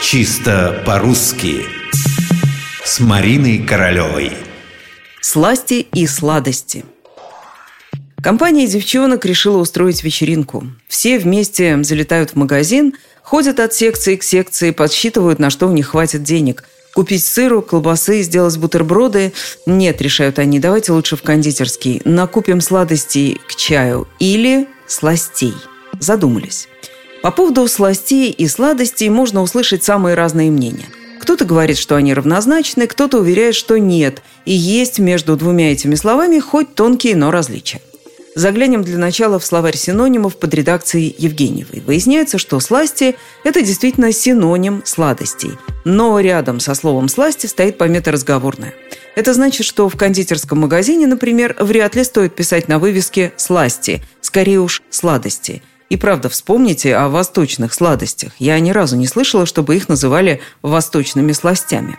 Чисто по-русски С Мариной Королевой Сласти и сладости Компания девчонок решила устроить вечеринку. Все вместе залетают в магазин, ходят от секции к секции, подсчитывают, на что у них хватит денег. Купить сыру, колбасы, сделать бутерброды? Нет, решают они, давайте лучше в кондитерский. Накупим сладостей к чаю или сластей. Задумались. По поводу сластей и сладостей можно услышать самые разные мнения. Кто-то говорит, что они равнозначны, кто-то уверяет, что нет, и есть между двумя этими словами хоть тонкие, но различия. Заглянем для начала в словарь синонимов под редакцией Евгеньевой. Выясняется, что сласти – это действительно синоним сладостей. Но рядом со словом «сласти» стоит помета разговорная. Это значит, что в кондитерском магазине, например, вряд ли стоит писать на вывеске «сласти», скорее уж «сладости». И правда, вспомните о восточных сладостях. Я ни разу не слышала, чтобы их называли восточными сластями.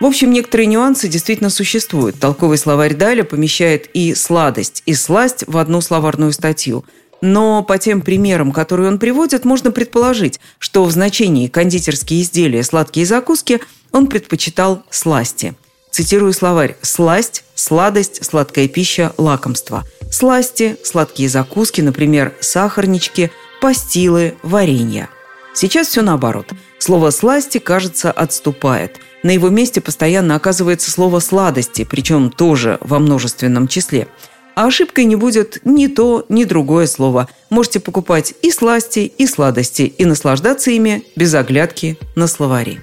В общем, некоторые нюансы действительно существуют. Толковый словарь Даля помещает и сладость, и сласть в одну словарную статью. Но по тем примерам, которые он приводит, можно предположить, что в значении кондитерские изделия, сладкие закуски он предпочитал сласти. Цитирую словарь «сласть», «сладость», «сладкая пища», «лакомство». Сласти, сладкие закуски, например, сахарнички, пастилы, варенье. Сейчас все наоборот. Слово «сласти», кажется, отступает. На его месте постоянно оказывается слово «сладости», причем тоже во множественном числе. А ошибкой не будет ни то, ни другое слово. Можете покупать и сласти, и сладости, и наслаждаться ими без оглядки на словари.